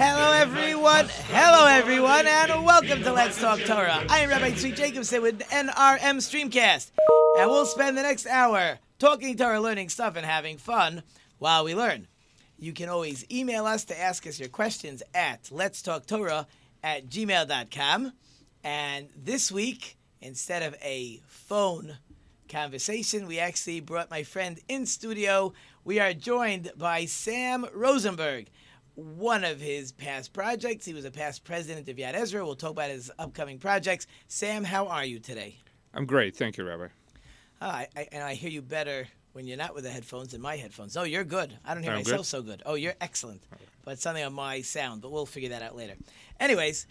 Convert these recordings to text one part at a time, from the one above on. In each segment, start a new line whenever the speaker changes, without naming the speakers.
Hello, everyone. Hello, everyone, and welcome to Let's Talk Torah. I am Rabbi Tzvi Jacobson with NRM Streamcast, and we'll spend the next hour talking Torah, learning stuff, and having fun while we learn. You can always email us to ask us your questions at Let's Talk Torah at gmail.com. And this week, instead of a phone conversation, we actually brought my friend in studio. We are joined by Sam Rosenberg one of his past projects. He was a past president of Yad Ezra. We'll talk about his upcoming projects. Sam, how are you today?
I'm great. Thank you, Rabbi.
Oh, I, I, and I hear you better when you're not with the headphones than my headphones. Oh, you're good. I don't hear
I'm
myself
good?
so good. Oh, you're excellent. But something on my sound, but we'll figure that out later. Anyways,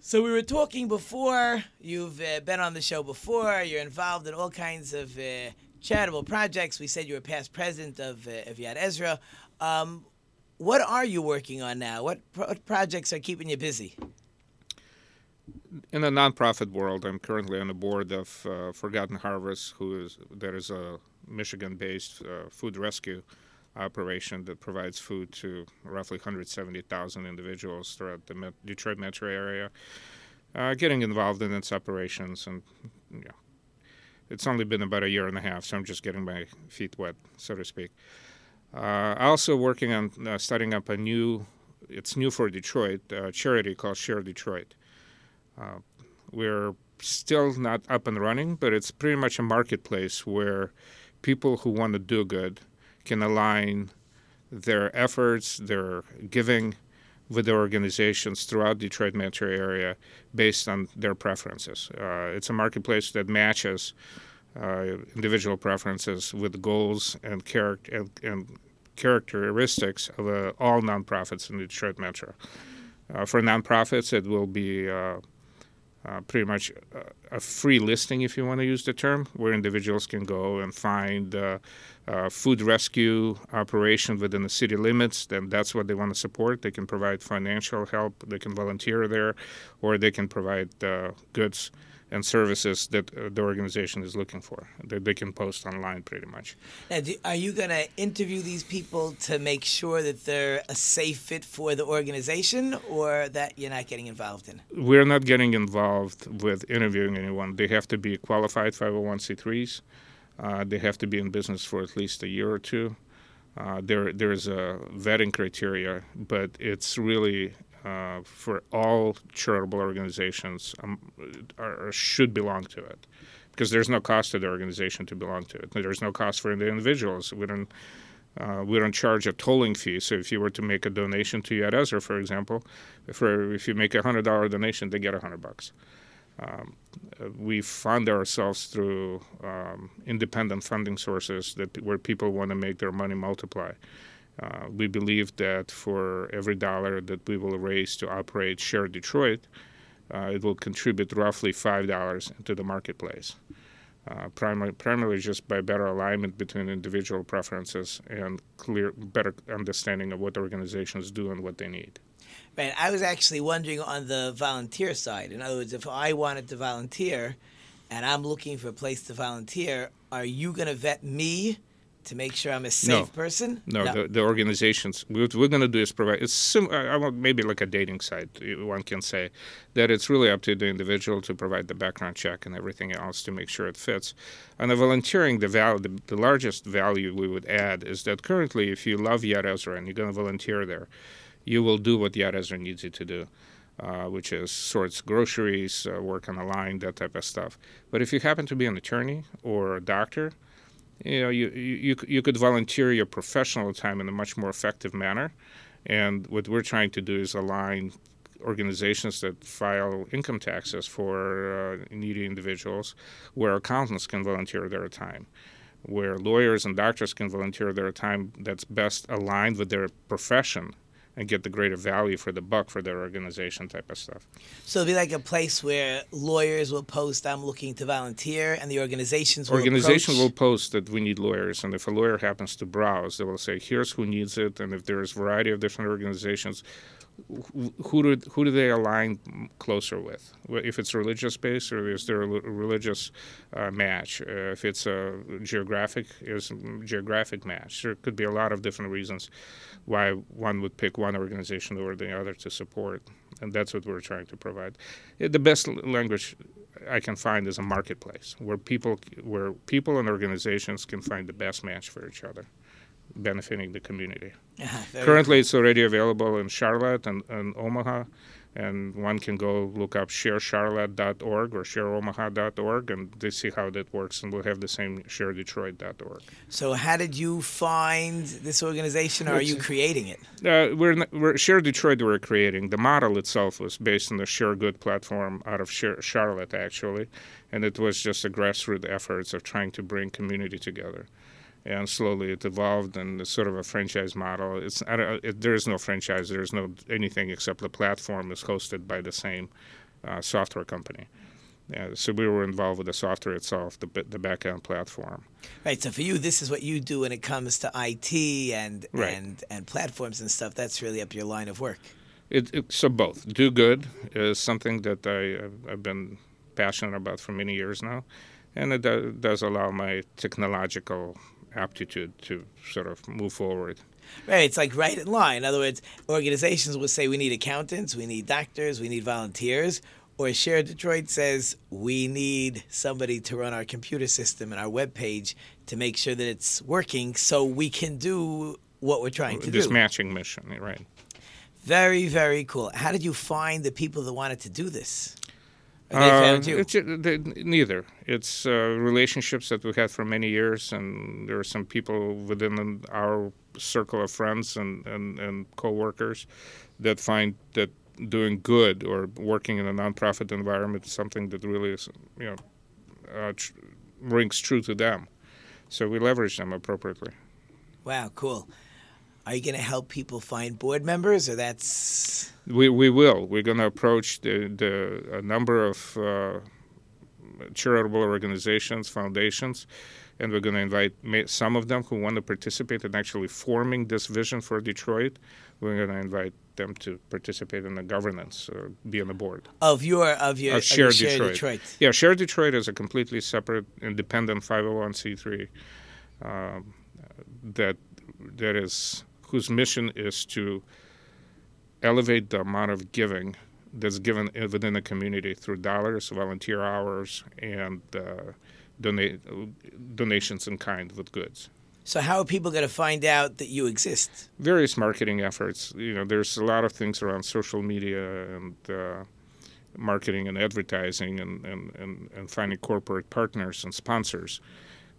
so we were talking before. You've uh, been on the show before. You're involved in all kinds of uh, charitable projects. We said you were past president of, uh, of Yad Ezra. Um, what are you working on now? What, pro- what projects are keeping you busy?
In the nonprofit world, I'm currently on the board of uh, Forgotten Harvest, who is there is a Michigan-based uh, food rescue operation that provides food to roughly 170,000 individuals throughout the Met- Detroit metro area. Uh, getting involved in its operations, and yeah, it's only been about a year and a half, so I'm just getting my feet wet, so to speak. Uh, also working on uh, starting up a new, it's new for Detroit, uh, charity called Share Detroit. Uh, we're still not up and running, but it's pretty much a marketplace where people who want to do good can align their efforts, their giving with the organizations throughout Detroit metro area based on their preferences. Uh, it's a marketplace that matches individual preferences with goals and, and, and characteristics of uh, all nonprofits in the Detroit metro. Uh, for nonprofits, it will be uh, uh, pretty much a, a free listing, if you want to use the term, where individuals can go and find uh, uh, food rescue operation within the city limits. Then that's what they want to support. They can provide financial help, they can volunteer there, or they can provide uh, goods and services that uh, the organization is looking for that they can post online pretty much.
Now, do, are you going to interview these people to make sure that they're a safe fit for the organization or that you're not getting involved in?
We're not getting involved with interviewing anyone. They have to be qualified 501c3s. Uh, they have to be in business for at least a year or two. Uh, there, there's a vetting criteria, but it's really uh, for all charitable organizations um, are, should belong to it because there's no cost to the organization to belong to it. There's no cost for the individuals. We don't uh, we don't charge a tolling fee. So if you were to make a donation to Yad Ezra, for example, for if you make a hundred dollar donation, they get a hundred bucks. Um, we fund ourselves through um, independent funding sources that where people want to make their money multiply. Uh, we believe that for every dollar that we will raise to operate Share Detroit, uh, it will contribute roughly five dollars into the marketplace. Uh, primarily, primarily just by better alignment between individual preferences and clear, better understanding of what organizations do and what they need.
Man, I was actually wondering on the volunteer side. In other words, if I wanted to volunteer and I'm looking for a place to volunteer, are you going to vet me to make sure I'm a safe
No.
person?
No, The, the organizations. What we're going to do is provide. It's sim, I want maybe like a dating site. One can say that it's really up to the individual to provide the background check and everything else to make sure it fits. And the volunteering, the value, the, the largest value we would add is that currently, if you love Yad Ezra and you're going to volunteer there, you will do what Yad Ezra needs you to do. Uh, which is sorts groceries, uh, work on a line, that type of stuff. But if you happen to be an attorney or a doctor, you know, you, you, you could volunteer your professional time in a much more effective manner. And what we're trying to do is align organizations that file income taxes for uh, needy individuals where accountants can volunteer their time, where lawyers and doctors can volunteer their time that's best aligned with their profession and get the greater value for the buck for their organization type of stuff.
So it'd be like a place where lawyers will post, "I'm looking to volunteer," and the organizations will
organization will post that we need lawyers, and if a lawyer happens to browse, they will say, "Here's who needs it," and if there's a variety of different organizations, who, do who do they align closer with? If it's religious based, or is there a religious uh, match? Uh, if it's a geographic, is geographic match? There could be a lot of different reasons why one would pick one organization over the other to support, and that's what we're trying to provide. The best language I can find is a marketplace where people where people and organizations can find the best match for each other, benefiting the community. Currently, it's already available in Charlotte and, and Omaha, and one can go look up sharecharlotte.org or shareomaha.org and they see how that works, and we'll have the same sharedetroit.org.
So, how did you find this organization, or are you creating it?
Uh, we're, we're Share Detroit. We're creating the model itself was based on the Share Good platform out of Share, Charlotte, actually, and it was just a grassroots efforts of trying to bring community together. And slowly it evolved, and it's sort of a franchise model. It's I don't, it, there is no franchise. There is no anything except the platform is hosted by the same uh, software company. Yeah, so we were involved with the software itself, the the backend platform.
Right. So, for you, this is what you do when it comes to IT and
Right.
and and platforms and stuff. That's really up your line of work.
It, it, so both do good is something that I I've- been passionate about for many years now, and it do, does allow my technological aptitude to sort of move forward.
Right. It's like right in line. In other words, organizations will say we need accountants, we need doctors, we need volunteers. Or Share Detroit says we need somebody to run our computer system and our web page to make sure that it's working so we can do what we're trying to
This
do.
This matching mission, right?
Very, very cool. How did you find the people that wanted to do this? Or they
Uh,
found you?
it's, uh, they, neither. It's uh, relationships that we've had for many years, and there are some people within our circle of friends and, and, and co-workers that find that doing good or working in a nonprofit environment is something that really is, you know, uh, tr- rings true to them. So we leverage them appropriately.
Wow, cool. Are you going to help people find board members, or that's
We, we will. We're going to approach the, the a number of uh, charitable organizations, foundations, and we're going to invite some of them who want to participate in actually forming this vision for Detroit. We're going to invite them to participate in the governance or be on the board.
of your of your,
Of
of your
Share
Share
Detroit.
Detroit?
Yeah, Share Detroit is a completely separate, independent 501c3 um, that that is whose mission is to elevate the amount of giving that's given within the community through dollars, volunteer hours, and uh, donate donations in kind with goods.
So how are people going to find out that you exist?
Various marketing efforts. You know, there's a lot of things around social media and. Uh, marketing and advertising and, and, and, and finding corporate partners and sponsors.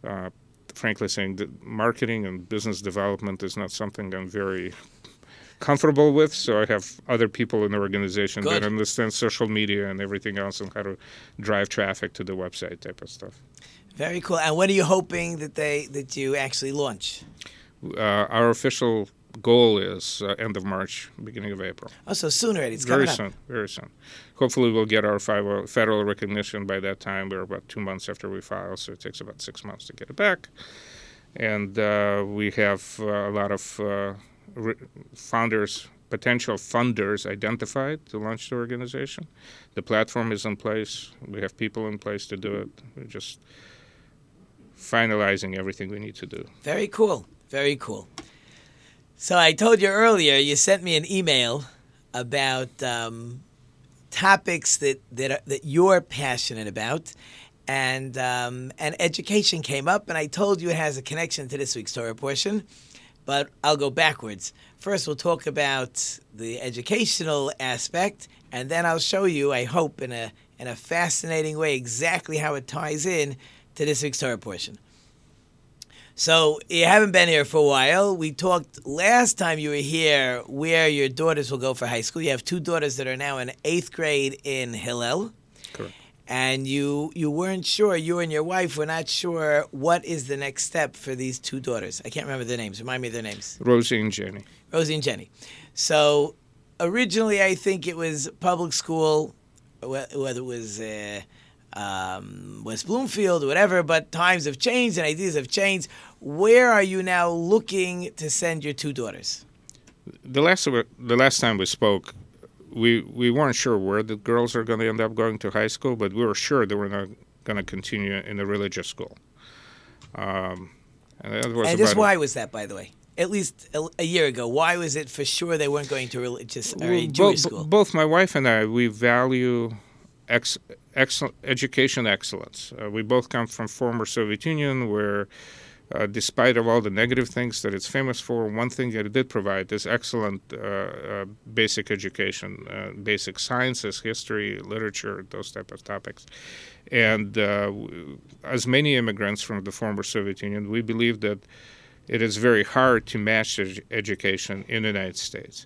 Uh, frankly saying that marketing and business development is not something I'm very comfortable with, so I have other people in the organization
Good.
that understand social media and everything else and how to drive traffic to the website type of stuff.
Very cool. And what are you hoping that they that you actually launch?
Uh, our official goal is uh, end of March, beginning of April.
Oh, so soon already. It's
very
coming up.
soon, very soon. Hopefully, we'll get our federal recognition by that time. We're about two months after we file, so it takes about six months to get it back. And uh, we have uh, a lot of uh, re- founders, potential funders identified to launch the organization. The platform is in place. We have people in place to do it. We're just finalizing everything we need to do.
Very cool. Very cool. So I told you earlier, you sent me an email about um, topics that that are, that you're passionate about, and um, and education came up, and I told you it has a connection to this week's Torah portion, but I'll go backwards. First, we'll talk about the educational aspect, and then I'll show you, I hope, in a in a fascinating way, exactly how it ties in to this week's Torah portion. So you haven't been here for a while. We talked last time you were here where your daughters will go for high school. You have two daughters that are now in eighth grade in Hillel.
Correct.
And you you weren't sure, you and your wife were not sure what is the next step for these two daughters. I can't remember their names. Remind me of their names.
Rosie and Jenny.
Rosie and Jenny. So originally, I think it was public school, whether it was uh, um, West Bloomfield whatever, but times have changed and ideas have changed. Where are you now looking to send your two daughters?
The last the last time we spoke, we we weren't sure where the girls are going to end up going to high school, but we were sure they were not going to continue in a religious school. Um, and that was
And just why was that, by the way? At least a, a year ago, why was it for sure they weren't going to religious or
Well,
Jewish school?
Both my wife and I, we value ex- excellent education excellence. Uh, we both come from former Soviet Union, where, uh, despite of all the negative things that it's famous for, one thing that it did provide is excellent uh, uh, basic education, uh, basic sciences, history, literature, those type of topics. And uh, as many immigrants from the former Soviet Union, we believe that it is very hard to match edu- education in the United States,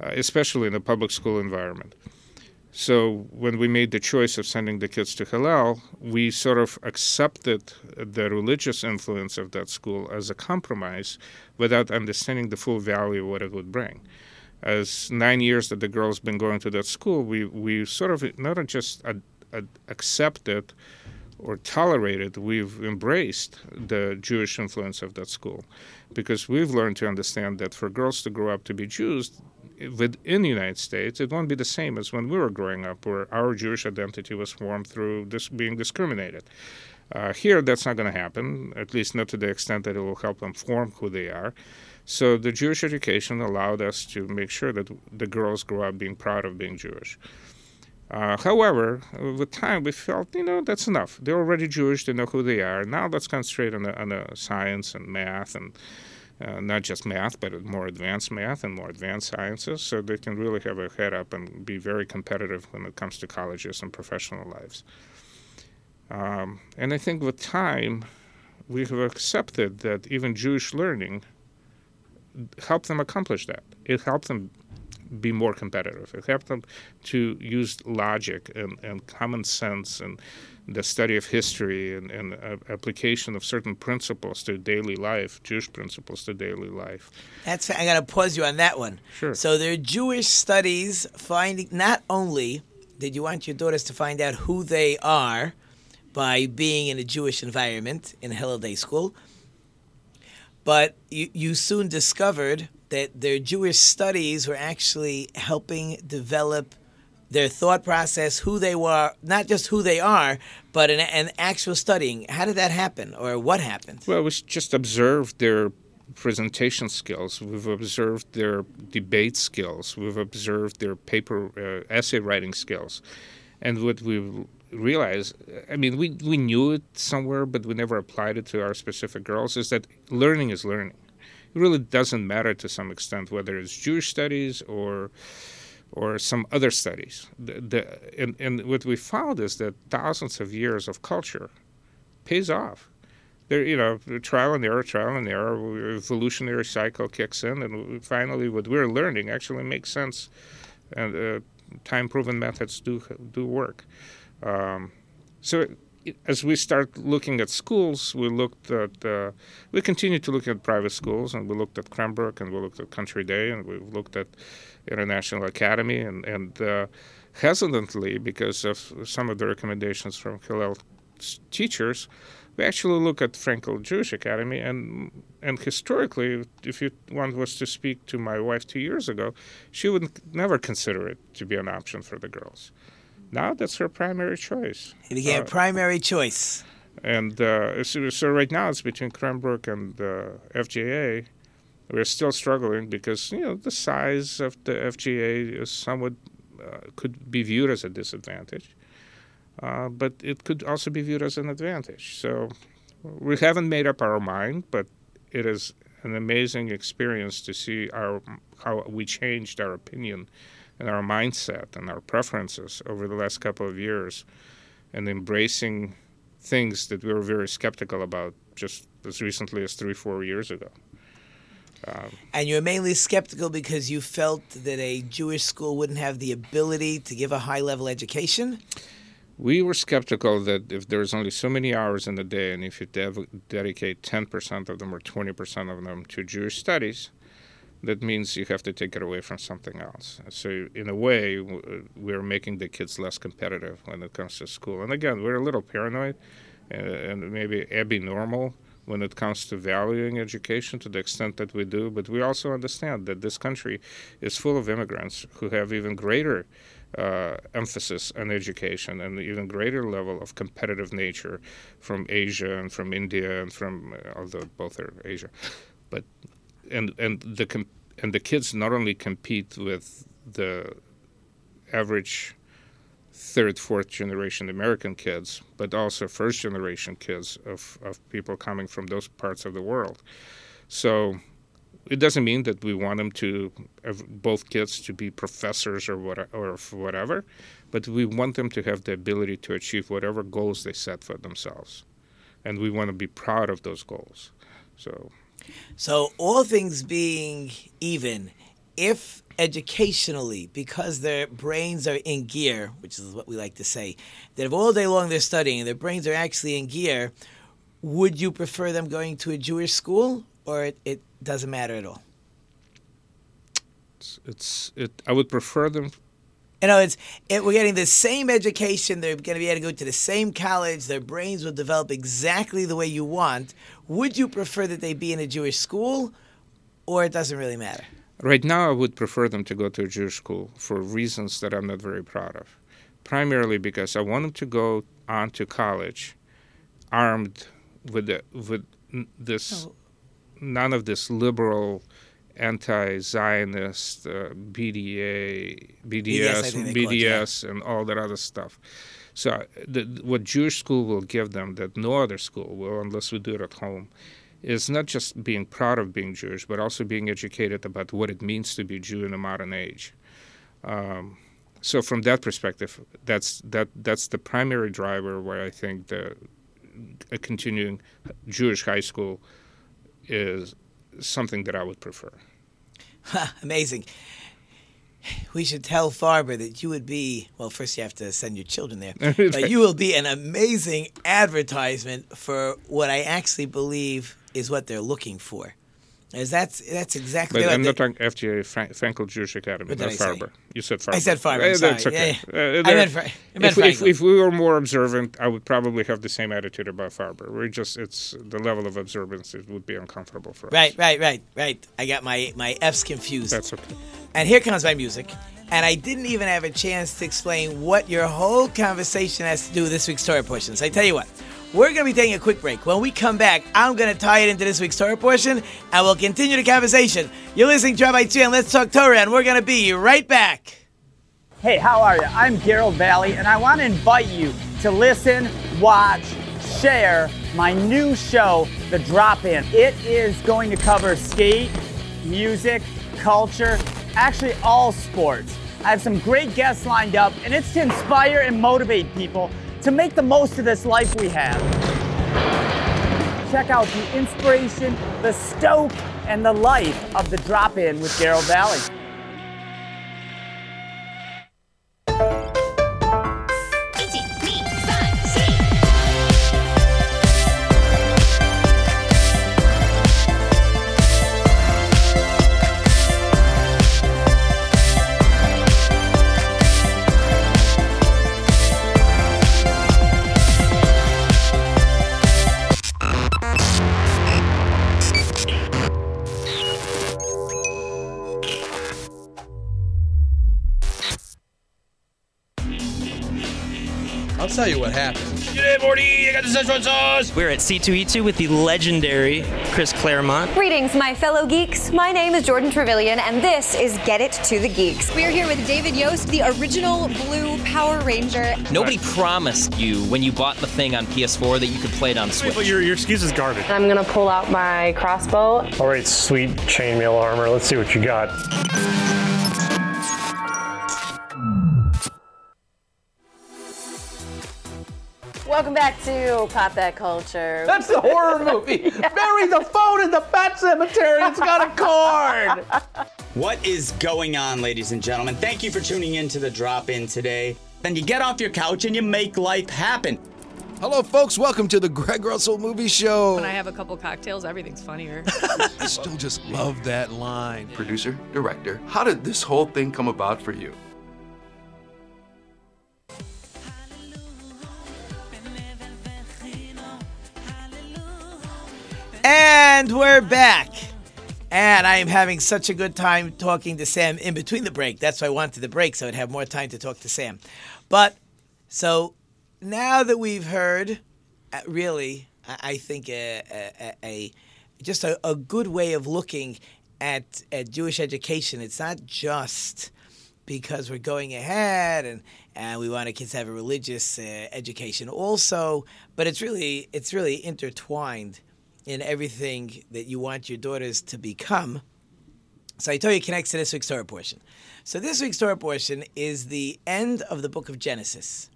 especially in a public school environment. So when we made the choice of sending the kids to Hillel, we sort of accepted the religious influence of that school as a compromise without understanding the full value of what it would bring. As nine years that the girls been going to that school, we, we sort of not just ad, ad, accepted or tolerated, we've embraced the Jewish influence of that school because we've learned to understand that for girls to grow up to be Jews within the United States, it won't be the same as when we were growing up, where our Jewish identity was formed through this being discriminated. Uh, here, that's not going to happen, at least not to the extent that it will help them form who they are. So the Jewish education allowed us to make sure that the girls grow up being proud of being Jewish. Uh, however, with time, we felt, you know, that's enough. They're already Jewish. They know who they are. Now let's concentrate on the, on the science and math, and uh, not just math, but more advanced math and more advanced sciences, so they can really have a head up and be very competitive when it comes to colleges and professional lives. Um, and I think with time, we have accepted that even Jewish learning helped them accomplish that. It helped them be more competitive. It helped them to use logic and, and common sense and the study of history and, and uh, application of certain principles to daily life, Jewish principles to daily life.
That's I got to pause you on that one.
Sure.
So there are Jewish studies finding not only did you want your daughters to find out who they are by being in a Jewish environment in a Hillel Day school, but you, you soon discovered that their Jewish studies were actually helping develop their thought process, who they were, not just who they are, but an, an actual studying. How did that happen, or what happened?
Well, we just observed their presentation skills. We've observed their debate skills. We've observed their paper uh, essay writing skills, and what we've realized, I mean, we we knew it somewhere, but we never applied it to our specific girls. Is that learning is learning. It really doesn't matter to some extent whether it's Jewish studies or or some other studies. The, the, and, and what we found is that thousands of years of culture pays off. There, you know, trial and error, trial and error, evolutionary cycle kicks in, and finally, what we're learning actually makes sense, and uh, time-proven methods do do work. Um, so, as we start looking at schools, we looked at uh, we continue to look at private schools, and we looked at Cranbrook, and we looked at Country Day, and we've looked at International Academy, and and uh, hesitantly because of some of the recommendations from Hillel teachers, we actually look at Frankel Jewish Academy, and and historically, if you, one was to speak to my wife two years ago, she would never consider it to be an option for the girls. Now that's her primary choice.
It became
Uh,
a primary choice.
And uh, so, so right now it's between Cranbrook and uh, FJA. We're still struggling because you know the size of the FJA is somewhat uh, could be viewed as a disadvantage, uh, but it could also be viewed as an advantage. So we haven't made up our mind, but it is an amazing experience to see our how we changed our opinion and our mindset and our preferences over the last couple of years, and embracing things that we were very skeptical about just as recently as three, four years ago. Um,
And you're mainly skeptical because you felt that a Jewish school wouldn't have the ability to give a high level education?
we were skeptical that if there's only so many hours in the day, and if you dedicate 10% of them or 20% of them to Jewish studies, that means you have to take it away from something else. So in a way, we're making the kids less competitive when it comes to school. And again, we're a little paranoid uh, and maybe abnormal when it comes to valuing education to the extent that we do. But we also understand that this country is full of immigrants who have even greater uh, emphasis on education and even greater level of competitive nature from Asia and from India and from, uh, although both are Asia, but and and the and the kids not only compete with the average third, fourth generation American kids, but also first generation kids of, of people coming from those parts of the world. So it doesn't mean that we want them to both kids to be professors or what or whatever, but we want them to have the ability to achieve whatever goals they set for themselves, and we want to be proud of those goals. So
so, all things being even, if educationally, because their brains are in gear, which is what we like to say, that if all day long they're studying and their brains are actually in gear, would you prefer them going to a Jewish school or it, it doesn't matter at all?
It's, it's it. I would prefer them
you know, it's it, we're getting the same education. They're going to be able to go to the same college. Their brains will develop exactly the way you want. Would you prefer that they be in a Jewish school, or it doesn't really matter?
Right now, I would prefer them to go to a Jewish school for reasons that I'm not very proud of. Primarily because I want them to go on to college armed with the, with this oh. none of this liberal anti-Zionist, uh, BDA, BDS, BDS, and all that other stuff. So, the, what Jewish school will give them that no other school will, unless we do it at home, is not just being proud of being Jewish, but also being educated about what it means to be Jew in the modern age. Um, so, from that perspective, that's that that's the primary driver where I think the a continuing Jewish high school is something that I would prefer.
Amazing. We should tell Farber that you would be, well, first you have to send your children there, but you will be an amazing advertisement for what I actually believe is what they're looking for. Is that's that's exactly.
But
what
I'm not talking Frank, Frankel Jewish Academy, not Farber. You said Farber.
I said Farber. Uh, that's okay. Yeah, yeah. Uh,
I
meant, Fra- I
meant if, if, if, we were more observant, I would probably have the same attitude about Farber. We're just it's the level of observance it would be uncomfortable for us.
Right, right, right, right. I got my my F's confused.
That's okay.
And here comes my music. And I didn't even have a chance to explain what your whole conversation has to do with this week's Torah portion. So I tell you what. We're going to be taking a quick break. When we come back, I'm going to tie it into this week's Torah portion, and we'll continue the conversation. You're listening to Rabbi Tzvi, and Let's Talk Torah, and we're going to be right back.
Hey, how are you? I'm Gerald Valley, and I want to invite you to listen, watch, share my new show, The Drop In. It is going to cover skate, music, culture, actually all sports. I have some great guests lined up, and it's to inspire and motivate people to make the most of this life we have. Check out the inspiration, the stoke, and the life of the drop in with Gerald Valley.
Tell you what happened.
G'day, Morty. I got the Szechuan sauce.
We're at C2E2 with the legendary Chris Claremont.
Greetings, my fellow geeks. My name is Jordan Trevillion, and this is Get It to the Geeks.
We're here with David Yost, the original blue Power Ranger.
Nobody promised you when you bought the thing on PS4 that you could play it on Switch.
But your, your excuse is garbage.
I'm gonna pull out my crossbow.
All right, sweet chainmail armor. Let's see what you got.
Welcome back to Pop That Culture.
That's the horror movie. Bury the phone in the pet cemetery. It's got a card.
What is going on, ladies and gentlemen? Thank you for tuning in to the drop in today. Then you get off your couch and you make life happen.
Hello, folks. Welcome to the Greg Russell Movie Show.
When I have a couple cocktails, everything's funnier.
I still just love that line.
Producer, director, how did this whole thing come about for you?
And we're back. And I am having such a good time talking to Sam in between the break. That's why I wanted the break, so I'd have more time to talk to Sam. But so now that we've heard, uh, really, I think a, a, a just a, a, good way of looking at, at Jewish education. It's not just because we're going ahead and, and we want our kids to have a religious uh, education also, but it's really it's really intertwined in everything that you want your daughters to become. So I told you connects to this week's Torah portion. So this week's Torah portion is the end of the book of Genesis.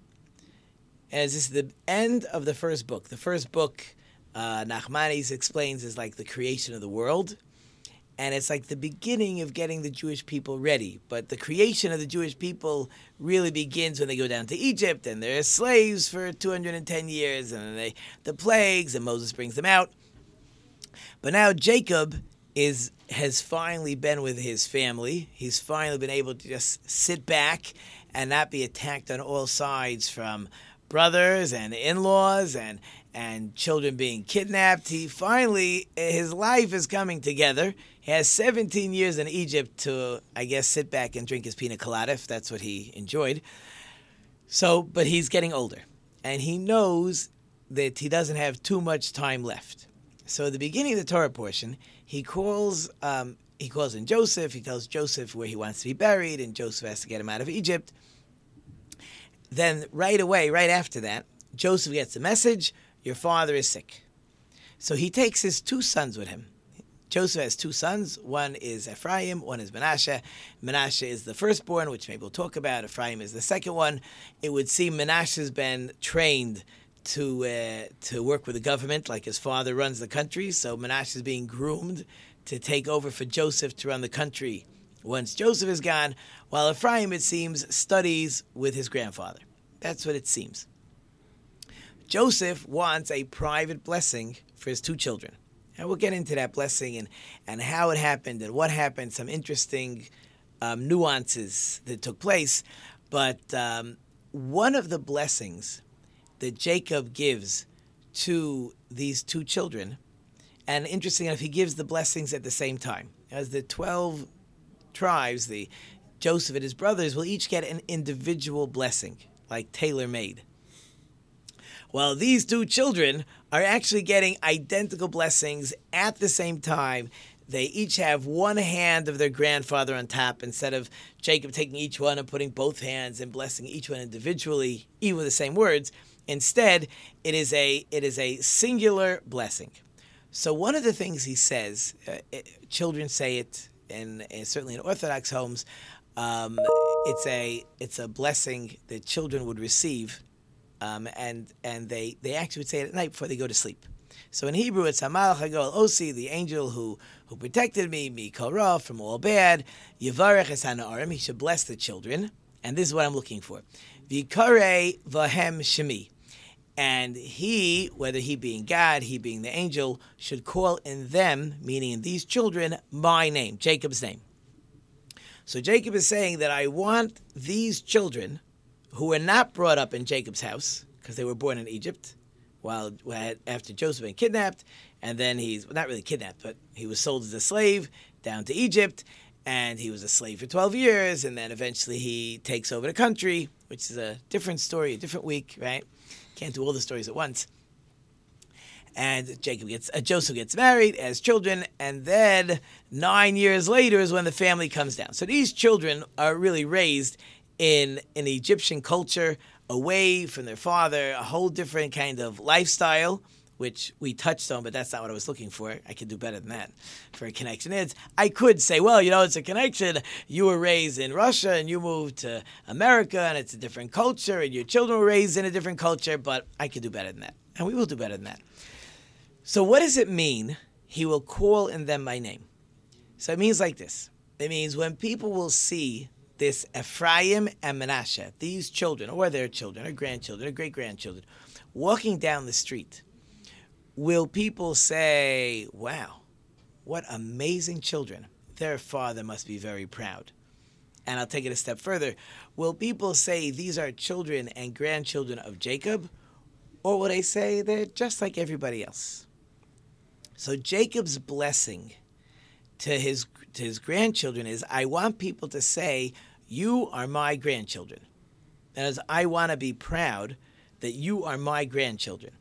As this is the end of the first book. The first book, uh, Nachmanides explains, is like the creation of the world. And it's like the beginning of getting the Jewish people ready. But the creation of the Jewish people really begins when they go down to Egypt and they're slaves for 210 years and they, the plagues and Moses brings them out. But now Jacob is has finally been with his family. He's finally been able to just sit back and not be attacked on all sides from brothers and in-laws and and children being kidnapped. He finally his life is coming together. He has 17 years in Egypt to I guess sit back and drink his pina colada if that's what he enjoyed. So, but he's getting older and he knows that he doesn't have too much time left. So at the beginning of the Torah portion, he calls um, he calls in Joseph. He tells Joseph where he wants to be buried, and Joseph has to get him out of Egypt. Then right away, right after that, Joseph gets a message: your father is sick. So he takes his two sons with him. Joseph has two sons. One is Ephraim, one is Menashe. Menashe is the firstborn, which maybe we'll talk about. Ephraim is the second one. It would seem Menashe's been trained to uh, to work with the government, like his father runs the country. So Menashe is being groomed to take over for Joseph to run the country once Joseph is gone, while Ephraim, it seems, studies with his grandfather. That's what it seems. Joseph wants a private blessing for his two children. And we'll get into that blessing and, and how it happened and what happened, some interesting um, nuances that took place. But um, one of the blessings that Jacob gives to these two children. And interesting enough, he gives the blessings at the same time. As the 12 tribes, the Joseph and his brothers will each get an individual blessing, like tailor made. Well, these two children are actually getting identical blessings at the same time. They each have one hand of their grandfather on top instead of Jacob taking each one and putting both hands and blessing each one individually, even with the same words. Instead, it is a it is a singular blessing. So one of the things he says, uh, it, children say it, and, and, certainly in Orthodox homes, um, it's a it's a blessing that children would receive, um, and and they they actually would say it at night before they go to sleep. So in Hebrew, it's Hamal Hagol Osi, the angel who who protected me, me Korah, from all bad. Yivarech es Arim, he should bless the children, and this is what I'm looking for. Vikare vahem shemi. And he, whether he being God, he being the angel, should call in them, meaning in these children, my name, Jacob's name. So Jacob is saying that I want these children who were not brought up in Jacob's house, because they were born in Egypt, while after Joseph been kidnapped, and then he's not really kidnapped, but he was sold as a slave down to Egypt, and he was a slave for 12 years, and then eventually he takes over the country, which is a different story, a different week, right? Can't do all the stories at once. And Jacob gets, uh, Joseph gets married, has children, and then nine years later is when the family comes down. So these children are really raised in an Egyptian culture, away from their father, a whole different kind of lifestyle which we touched on, but that's not what I was looking for. I could do better than that for a connection. It's, I could say, well, you know, it's a connection. You were raised in Russia and you moved to America and it's a different culture and your children were raised in a different culture, but I could do better than that. And we will do better than that. So, what does it mean? He will call in them my name. So, it means like this it means when people will see this Ephraim and Menashe, these children, or their children, or grandchildren, or great grandchildren, walking down the street, will people say, wow, what amazing children? Their father must be very proud. And I'll take it a step further. Will people say these are children and grandchildren of Jacob? Or will they say they're just like everybody else? So Jacob's blessing to his to his grandchildren is I want people to say, You are my grandchildren. And as I want to be proud that you are my grandchildren.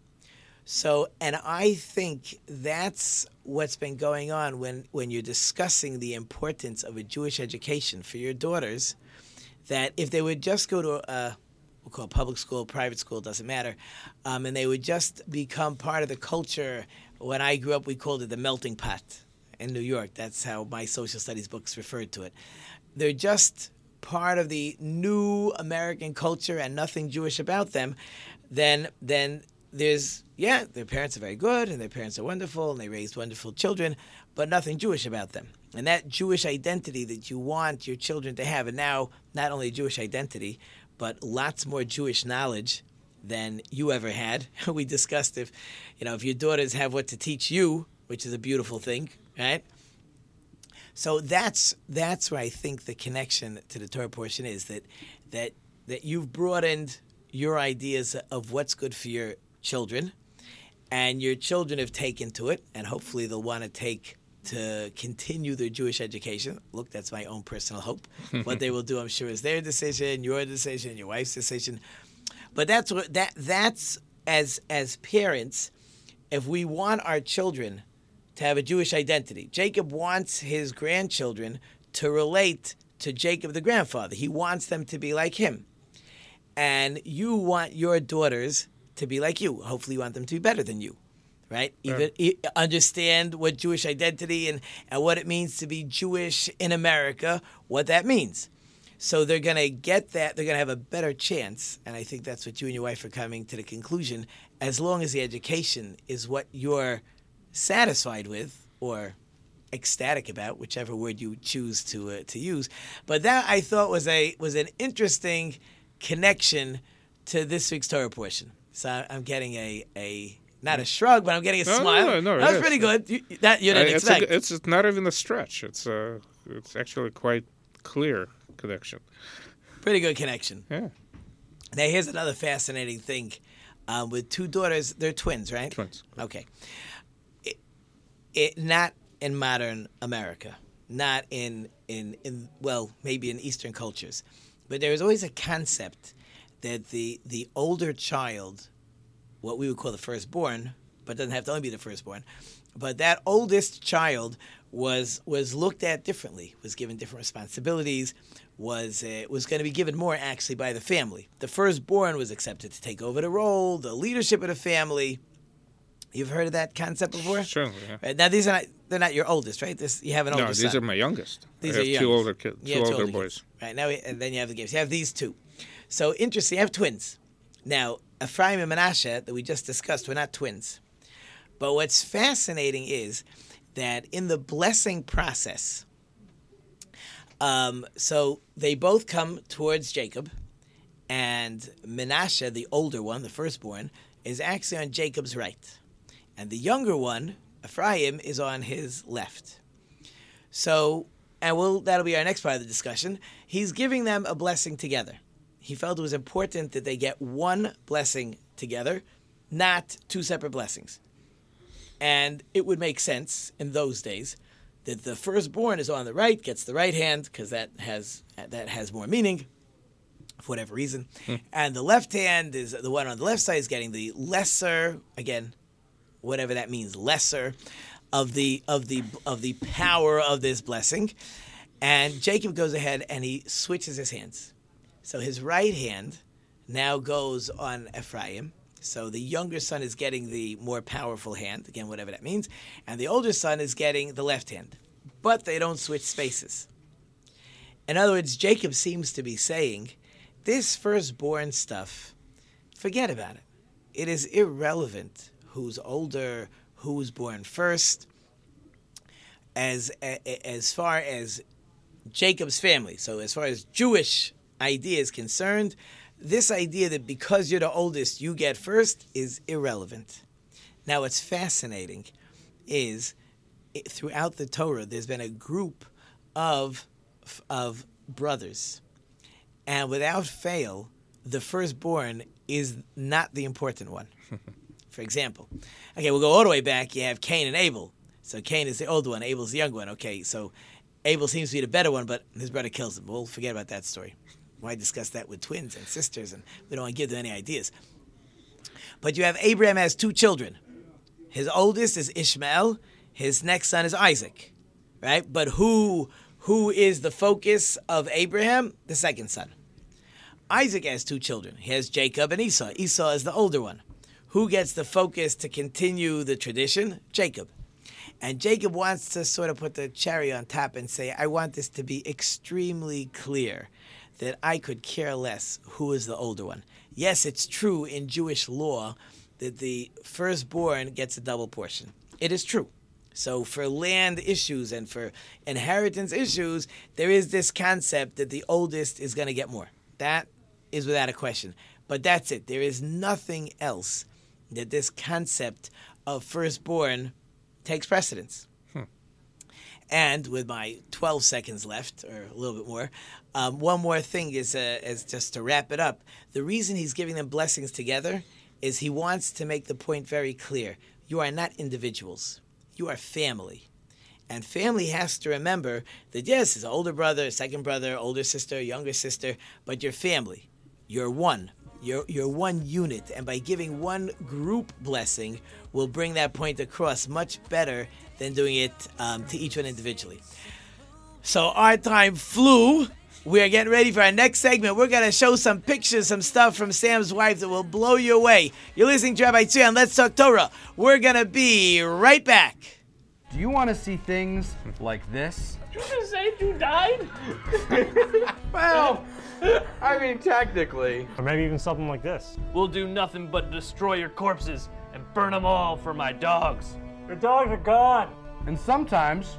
So, and I think that's what's been going on when, when you're discussing the importance of a Jewish education for your daughters. That if they would just go to a, we'll call public school, private school, doesn't matter, um, and they would just become part of the culture. When I grew up, we called it the melting pot in New York. That's how my social studies books referred to it. They're just part of the new American culture and nothing Jewish about them. Then, then there's yeah, their parents are very good and their parents are wonderful and they raised wonderful children, but nothing Jewish about them. And that Jewish identity that you want your children to have, and now not only Jewish identity, but lots more Jewish knowledge than you ever had. we discussed if, you know, if your daughters have what to teach you, which is a beautiful thing, right? So that's that's where I think the connection to the Torah portion is that that that you've broadened your ideas of what's good for your children, and your children have taken to it, and hopefully they'll want to take to continue their Jewish education. Look, that's my own personal hope. what they will do, I'm sure, is their decision, your decision, your wife's decision. But that's what that that's as as parents, if we want our children to have a Jewish identity. Jacob wants his grandchildren to relate to Jacob the grandfather. He wants them to be like him. And you want your daughters to be like you. Hopefully, you want them to be better than you, right? Even understand what Jewish identity and, and what it means to be Jewish in America, what that means. So they're going to get that. They're going to have a better chance. And I think that's what you and your wife are coming to the conclusion. As long as the education is what you're satisfied with or ecstatic about, whichever word you choose to uh, to use. But that I thought was a was an interesting connection to this week's Torah portion. So I'm getting a a not a shrug, but I'm getting a
No,
smile.
no, no,
that was
it
pretty good. You, that you didn't
Uh, it's,
expect.
a, it's not even a stretch. It's uh, it's actually quite clear connection.
Pretty good connection.
Yeah.
Now here's another fascinating thing. Um, with two daughters, they're twins, right?
Twins.
Okay. It, it not in modern America, not in in in well, maybe in Eastern cultures, but there is always a concept that the the older child, what we would call the firstborn, but doesn't have to only be the firstborn, but that oldest child was was looked at differently, was given different responsibilities, was uh, was going to be given more actually by the family. The firstborn was accepted to take over the role, the leadership of the family. You've heard of that concept before?
Sure. Yeah.
Right, now these are not they're not your oldest, right? This you have an
No,
older No,
these
son.
are my youngest.
These
I
are
have
your
two older kids, two
two
older
older
boys.
kids. Right now, we- and then you have the games. You have these two. So interesting. I have twins. Now, Ephraim and Menashe that we just discussed were not twins. But what's fascinating is that in the blessing process, um, so they both come towards Jacob, and Menashe, the older one, the firstborn, is actually on Jacob's right, and the younger one, Ephraim, is on his left. So, and we'll, that'll be our next part of the discussion. He's giving them a blessing together. He felt it was important that they get one blessing together, not two separate blessings. And it would make sense in those days that the firstborn is on the right, gets the right hand because that has that has more meaning for whatever reason, hmm. and the left hand is the one on the left side is getting the lesser again, whatever that means, lesser of the of the of the power of this blessing. And Jacob goes ahead and he switches his hands. So his right hand now goes on Ephraim. So the younger son is getting the more powerful hand, again, whatever that means, and the older son is getting the left hand. But they don't switch spaces. In other words, Jacob seems to be saying, this firstborn stuff, forget about it. It is irrelevant who's older, who's born first. As as far as Jacob's family. So, as far as Jewish idea is concerned, this idea that because you're the oldest, you get first is irrelevant. Now, what's fascinating is it, throughout the Torah, there's been a group of, of brothers. And without fail, the firstborn is not the important one. For example, okay, we'll go all the way back. You have Cain and Abel. So Cain is the old one, Abel's the young one. Okay, so Abel seems to be the better one, but his brother kills him. We'll forget about that story. Why discuss that with twins and sisters? And we don't want to give them any ideas. But you have Abraham has two children. His oldest is Ishmael. His next son is Isaac, right? But who who is the focus of Abraham? The second son. Isaac has two children. He has Jacob and Esau. Esau is the older one. Who gets the focus to continue the tradition? Jacob. And Jacob wants to sort of put the cherry on top and say, I want this to be extremely clear that I could care less who is the older one. Yes, it's true in Jewish law that the firstborn gets a double portion. It is true. So, for land issues and for inheritance issues, there is this concept that the oldest is going to get more. That is without a question. But that's it. There is nothing else that this concept of firstborn takes precedence. And with my 12 seconds left, or a little bit more, um, one more thing is, uh, is just to wrap it up. The reason he's giving them blessings together is he wants to make the point very clear. You are not individuals, you are family. And family has to remember that yes, it's an older brother, second brother, older sister, younger sister, but you're family. You're one. You're, you're one unit. And by giving one group blessing, will bring that point across much better than doing it um, to each one individually. So our time flew. We are getting ready for our next segment. We're going to show some pictures, some stuff from Sam's wife that will blow you away. You're listening to Rabbi Tzvi on Let's Talk Torah. We're going to be right back.
Do you want to see things like this?
Did you just say you died?
well, I mean, technically.
Or maybe even something like this.
We'll do nothing but destroy your corpses and burn them all for my dogs.
Your dogs are gone.
And sometimes,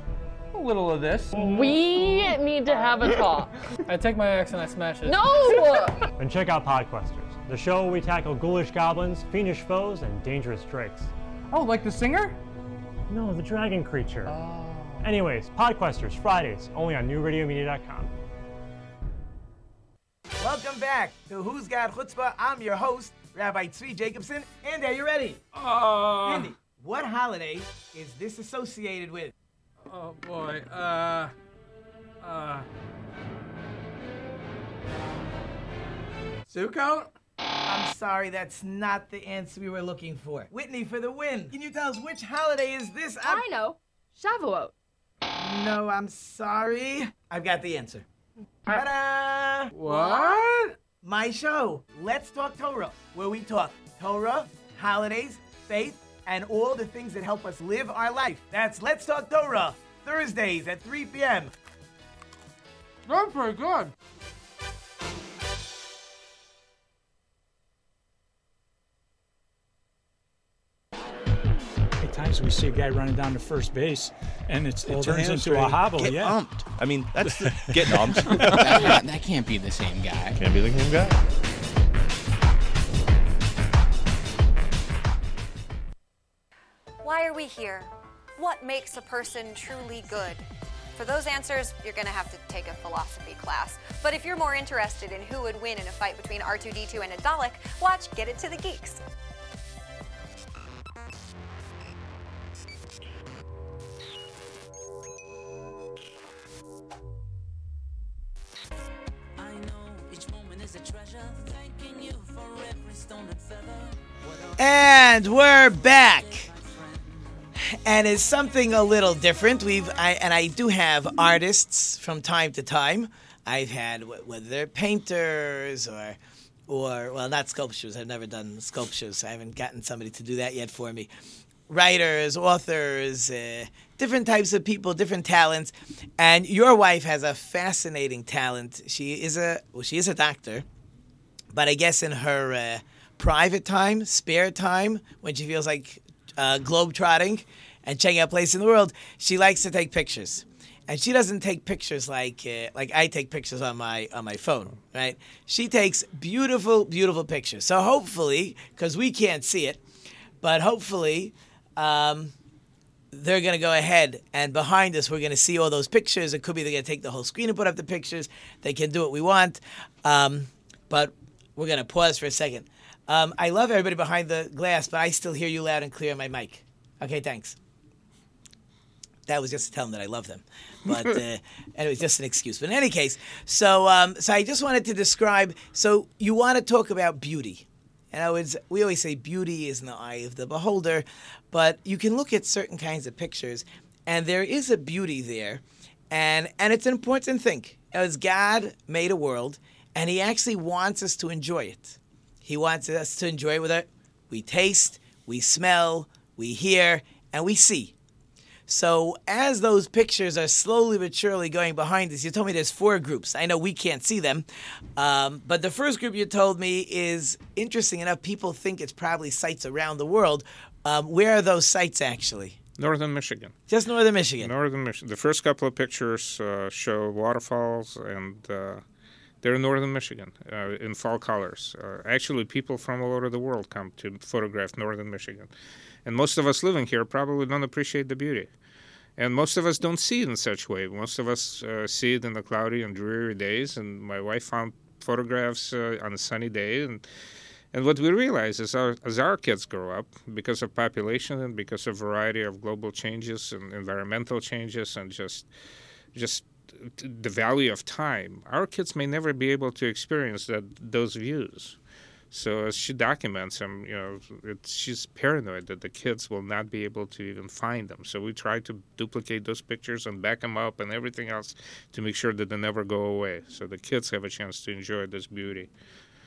a little of this.
We need to have a talk.
I take my axe and I smash it.
No!
and check out Podquesters, the show where we tackle ghoulish goblins, fiendish foes, and dangerous drakes.
Oh, like the singer?
No, the dragon creature. Oh. Anyways, Podquesters, Fridays, only on NewRadioMedia.com.
Welcome back to Who's Got Chutzpah. I'm your host, Rabbi Tzvi Jacobson. And are you ready?
Uh,
Andy, what holiday is this associated with?
Oh boy. Uh. Uh.
Sukkot?
I'm sorry, that's not the answer we were looking for. Whitney for the win. Can you tell us which holiday is this?
I'm... I know. Shavuot.
No, I'm sorry. I've got the answer. Ta-da!
What?
My show, Let's Talk Torah, where we talk Torah, holidays, faith, and all the things that help us live our life. That's Let's Talk Torah, Thursdays at 3 p.m.
That's pretty good.
Times we see a guy running down to first base, and it's, it turns into a hobble.
Get
yeah,
umped. I mean, that's the, getting umped.
that, that can't be the same guy.
Can't be the same guy.
Why are we here? What makes a person truly good? For those answers, you're going to have to take a philosophy class. But if you're more interested in who would win in a fight between R2D2 and a Dalek, watch Get It to the Geeks.
And we're back. And it's something a little different. We've I, and I do have artists from time to time. I've had whether they're painters or or well, not sculptures. I've never done sculptures. I haven't gotten somebody to do that yet for me. Writers, authors, uh, different types of people, different talents. And your wife has a fascinating talent. She is a well, she is a doctor, but I guess in her uh, private time, spare time, when she feels like uh, globe trotting and checking out places in the world, she likes to take pictures. and she doesn't take pictures like uh, like I take pictures on my on my phone, right? She takes beautiful, beautiful pictures. So hopefully, because we can't see it, but hopefully. Um, they're going to go ahead and behind us we're going to see all those pictures it could be they're going to take the whole screen and put up the pictures they can do what we want um, but we're going to pause for a second um, i love everybody behind the glass but i still hear you loud and clear on my mic okay thanks that was just to tell them that I love them. But uh, anyway, just an excuse. But in any case, so um, so I just wanted to describe. So you want to talk about beauty. In other words, we always say beauty is in the eye of the beholder, but you can look at certain kinds of pictures, and there is a beauty there, and and it's an important thing. As God made a world, and He actually wants us to enjoy it. He wants us to enjoy it with it. We taste, we smell, we hear, and we see. So as those pictures are slowly but surely going behind us, you told me there's four groups. I know we can't see them, um, but the first group you told me is interesting enough. People think it's probably sites around the world. Um, where are those sites actually?
Northern Michigan.
Just northern Michigan.
Northern Michigan. The first couple of pictures uh, show waterfalls, and uh, they're in northern Michigan uh, in fall colors. Uh, actually, people from all over the world come to photograph northern Michigan. And most of us living here probably don't appreciate the beauty. And most of us don't see it in such way. Most of us uh, see it in the cloudy and dreary days. And my wife found photographs uh, on a sunny day. And, and what we realize is our, as our kids grow up, because of population and because of variety of global changes and environmental changes and just just the value of time, our kids may never be able to experience that those views. So as she documents them, you know, she's paranoid that the kids will not be able to even find them. So we try to duplicate those pictures and back them up and everything else to make sure that they never go away. So the kids have a chance to enjoy this beauty.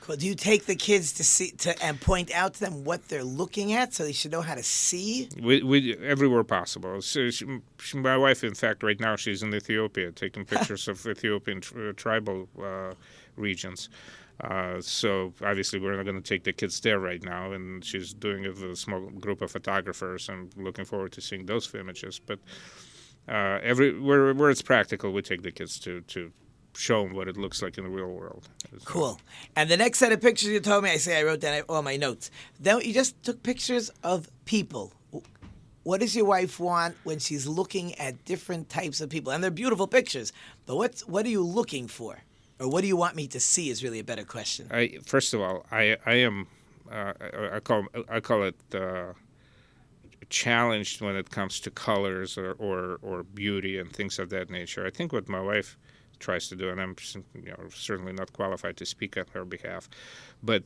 Cool. Do you take the kids to see to and point out to them what they're looking at, so they should know how to see?
We, we everywhere possible. So she, she, my wife, in fact, right now she's in Ethiopia taking pictures of Ethiopian uh, tribal uh, regions. Uh, so obviously we're not going to take the kids there right now, and she's doing it with a small group of photographers. I'm looking forward to seeing those images. But uh, every where where it's practical, we take the kids to to show them what it looks like in the real world.
Cool. And the next set of pictures you told me, I say I wrote down all my notes. Then you just took pictures of people. What does your wife want when she's looking at different types of people? And they're beautiful pictures, but what's what are you looking for? or what do you want me to see is really a better question.
I first of all, I I am uh, I call I call it uh, challenged when it comes to colors or, or or beauty and things of that nature. I think what my wife tries to do, and I'm you know certainly not qualified to speak on her behalf, but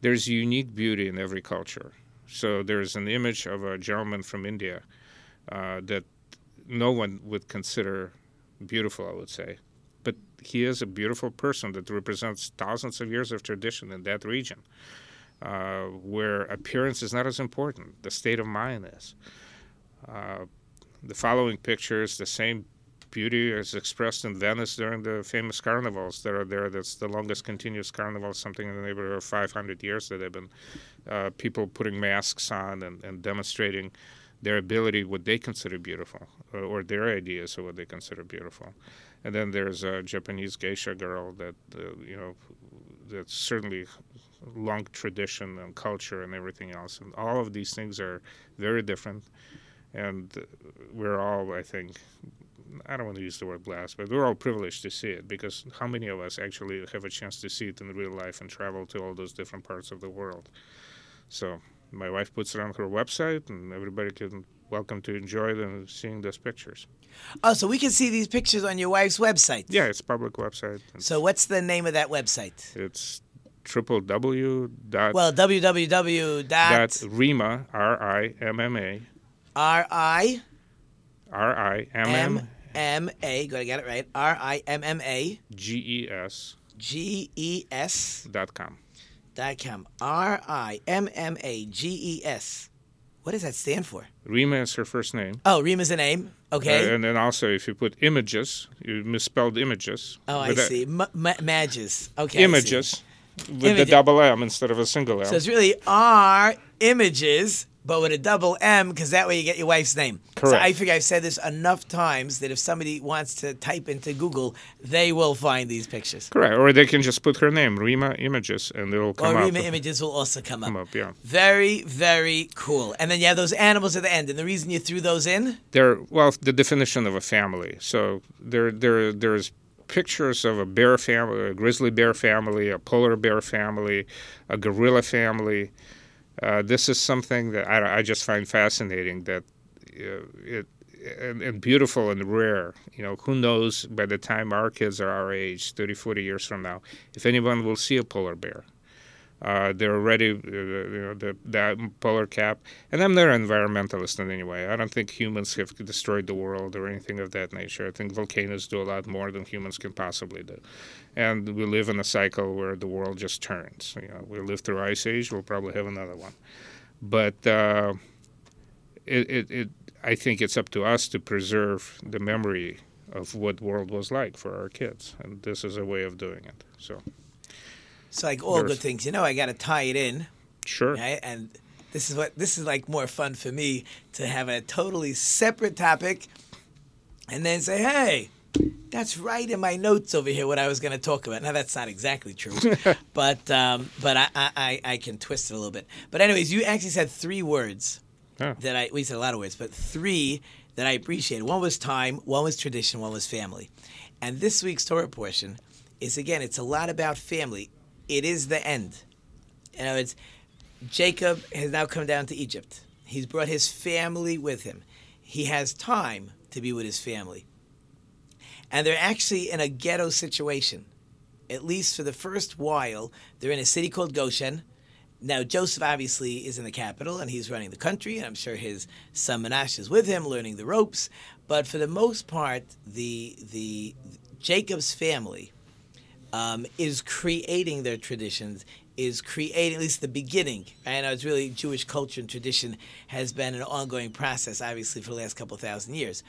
there's unique beauty in every culture. So there's an image of a gentleman from India uh, that no one would consider beautiful, I would say, but he is a beautiful person that represents thousands of years of tradition in that region, uh, where appearance is not as important. The state of mind is. Uh, the following picture is the same beauty as expressed in Venice during the famous carnivals that are there. That's the longest continuous carnival, something in the neighborhood of 500 years that have been uh, people putting masks on and, and, demonstrating their ability, what they consider beautiful, or, or their ideas of what they consider beautiful. And then there's a Japanese geisha girl that uh, you know that's certainly long tradition and culture and everything else. And all of these things are very different. And we're all, I think, I don't want to use the word blessed, but we're all privileged to see it because how many of us actually have a chance to see it in real life and travel to all those different parts of the world? So my wife puts it on her website, and everybody can welcome to enjoy them seeing those pictures.
Oh, so we can see these pictures on your wife's website.
Yeah, it's public website.
So what's the name of that website?
It's triple w dot
well www dot,
dot rimma r i m m a
r i
r i m m
m a Gotta get it right r i m m a
g e s
g e s
dot com
dot com r i m m a g e s what does that stand for?
Rimma is her first name.
Oh, Rimma's a name. Okay.
Uh, and then also, if you put images, you misspelled images.
Oh, I see. M- ma- mages. Okay.
Images with the double M instead of a single M.
So it's really R images but with a double M because that way you get your wife's name. So
Correct.
I figure I've said this enough times that if somebody wants to type into Google, they will find these pictures.
Correct. Or they can just put her name, Rimma Images, and it'll come
or
up.
Rimma images will also come up.
Come up, yeah.
Very, very cool. And then you have those animals at the end. And the reason you threw those in?
They're well, the definition of a family. So there, there, there's pictures of a bear family, a grizzly bear family, a polar bear family, a gorilla family. Uh, this is something that I, I just find fascinating. That uh, it and, and beautiful and rare. You know, who knows by the time our kids are our age, 30, 40 years from now, if anyone will see a polar bear. Uh, they're already, uh, you know, the, the polar cap. And I'm not an environmentalist in any way. I don't think humans have destroyed the world or anything of that nature. I think volcanoes do a lot more than humans can possibly do. And we live in a cycle where the world just turns. You know, we live through ice age. We'll probably have another one. But uh, it, it, it, I think it's up to us to preserve the memory of what world was like for our kids, and this is a way of doing it. So,
So like all
There's-
good things, you know, I got to tie it in.
Sure.
Right? And this is what this is like more fun for me to have a totally separate topic, and then say, hey. That's right in my notes over here. What I was going to talk about. Now that's not exactly true, but um, but I, I I- can twist it a little bit. But anyways, you actually said three words that I we said a lot of words, but three that I appreciated. One was time, one was tradition, one was family. And this week's Torah portion is again, it's a lot about family. It is the end. You know, it's Jacob has now come down to Egypt. He's brought his family with him. He has time to be with his family. And they're actually in a ghetto situation. At least for the first while, they're in a city called Goshen. Now, Joseph obviously is in the capital and he's running the country, and I'm sure his son Menashe is with him, learning the ropes. But for the most part, the the Jacob's family um, is creating their traditions, is creating at least the beginning. Know it's really Jewish culture and tradition has been an ongoing process, obviously, for the last couple thousand years.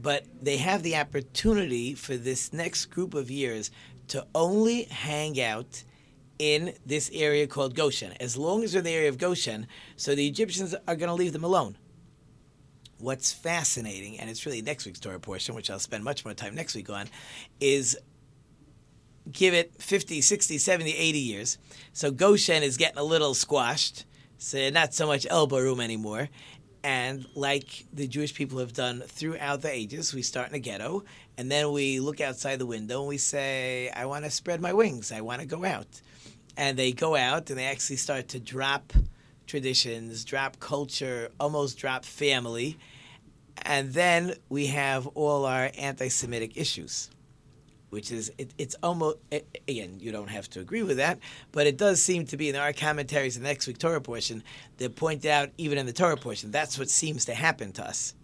But they have the opportunity for this next group of years to only hang out in this area called Goshen. As long as they're in the area of Goshen, so the Egyptians are going to leave them alone. What's fascinating, and it's really next week's Torah portion, which I'll spend much more time next week on, is give it 50, 60, 70, 80 years. So Goshen is getting a little squashed, so not so much elbow room anymore. And like the Jewish people have done throughout the ages, we start in a ghetto, and then we look outside the window and we say, I want to spread my wings, I want to go out. And they go out and they actually start to drop traditions, drop culture, almost drop family. And then we have all our anti Semitic issues which is it, it's almost again you don't have to agree with that, but it does seem to be in our commentaries in the next week Torah portion that point out even in the Torah portion that's what seems to happen to us.